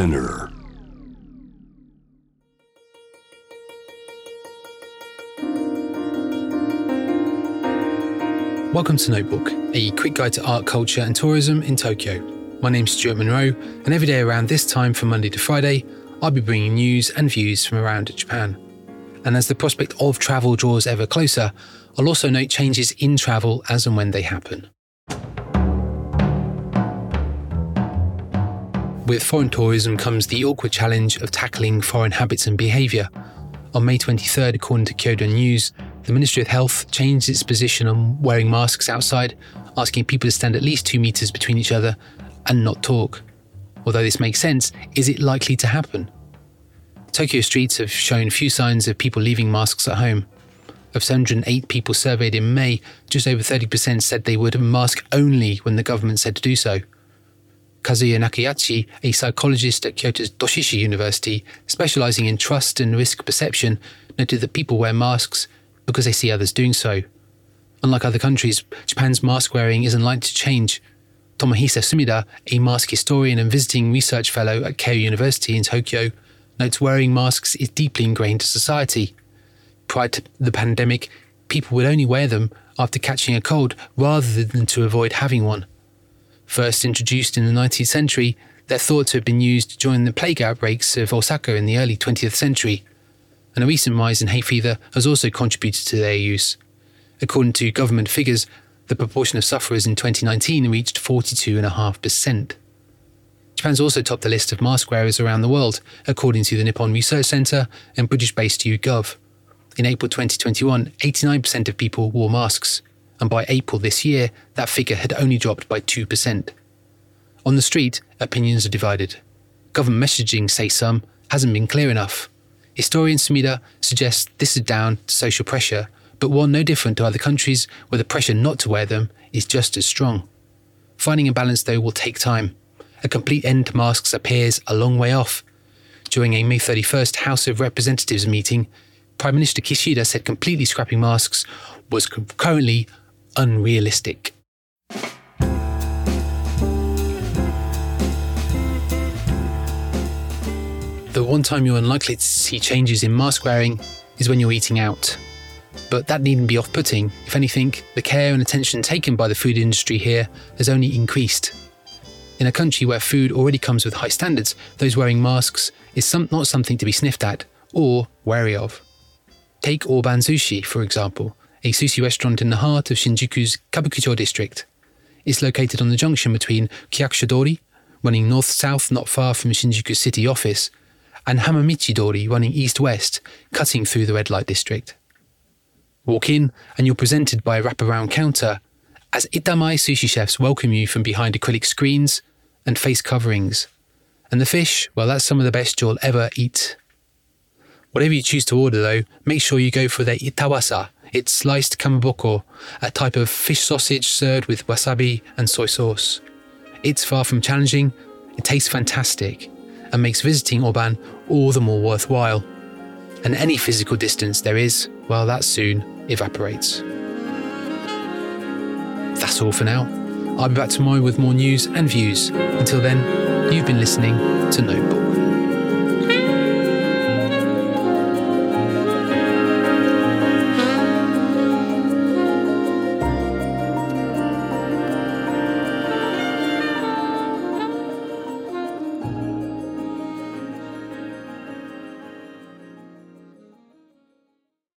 Spinner. Welcome to Notebook, a quick guide to art, culture, and tourism in Tokyo. My name's Stuart Monroe, and every day around this time from Monday to Friday, I'll be bringing news and views from around Japan. And as the prospect of travel draws ever closer, I'll also note changes in travel as and when they happen. With foreign tourism comes the awkward challenge of tackling foreign habits and behaviour. On May 23rd, according to Kyodo News, the Ministry of Health changed its position on wearing masks outside, asking people to stand at least two metres between each other and not talk. Although this makes sense, is it likely to happen? Tokyo streets have shown few signs of people leaving masks at home. Of 708 people surveyed in May, just over 30% said they would mask only when the government said to do so. Kazuya Nakayachi, a psychologist at Kyoto's Doshisha University, specializing in trust and risk perception, noted that people wear masks because they see others doing so. Unlike other countries, Japan's mask wearing isn't likely to change. Tomohisa Sumida, a mask historian and visiting research fellow at Keio University in Tokyo, notes wearing masks is deeply ingrained to society. Prior to the pandemic, people would only wear them after catching a cold rather than to avoid having one. First introduced in the 19th century, they're thought to have been used during the plague outbreaks of Osaka in the early 20th century, and a recent rise in hay fever has also contributed to their use. According to government figures, the proportion of sufferers in 2019 reached 42.5%. Japan's also topped the list of mask wearers around the world, according to the Nippon Research Centre and British based YouGov. In April 2021, 89% of people wore masks, and by April this year, that figure had only dropped by 2%. On the street, opinions are divided. Government messaging, say some, hasn't been clear enough. Historian Sumida suggests this is down to social pressure, but one no different to other countries where the pressure not to wear them is just as strong. Finding a balance, though, will take time. A complete end to masks appears a long way off. During a May 31st House of Representatives meeting, Prime Minister Kishida said completely scrapping masks was currently unrealistic. The one time you're unlikely to see changes in mask wearing is when you're eating out. But that needn't be off putting. If anything, the care and attention taken by the food industry here has only increased. In a country where food already comes with high standards, those wearing masks is some, not something to be sniffed at or wary of. Take Oban Sushi, for example, a sushi restaurant in the heart of Shinjuku's Kabukicho district. It's located on the junction between Kuyakusho running north south not far from Shinjuku city office, and Hanamichi Dori running east-west, cutting through the red light district. Walk in, and you're presented by a wraparound counter as Itamae sushi chefs welcome you from behind acrylic screens and face coverings. And the fish, well, that's some of the best you'll ever eat. Whatever you choose to order, though, make sure you go for the itawasa. It's sliced kamaboko, a type of fish sausage served with wasabi and soy sauce. It's far from challenging, it tastes fantastic, and makes visiting Oban all the more worthwhile. And any physical distance there is, well, that soon evaporates. That's all for now. I'll be back tomorrow with more news and views. Until then, you've been listening to Notebook.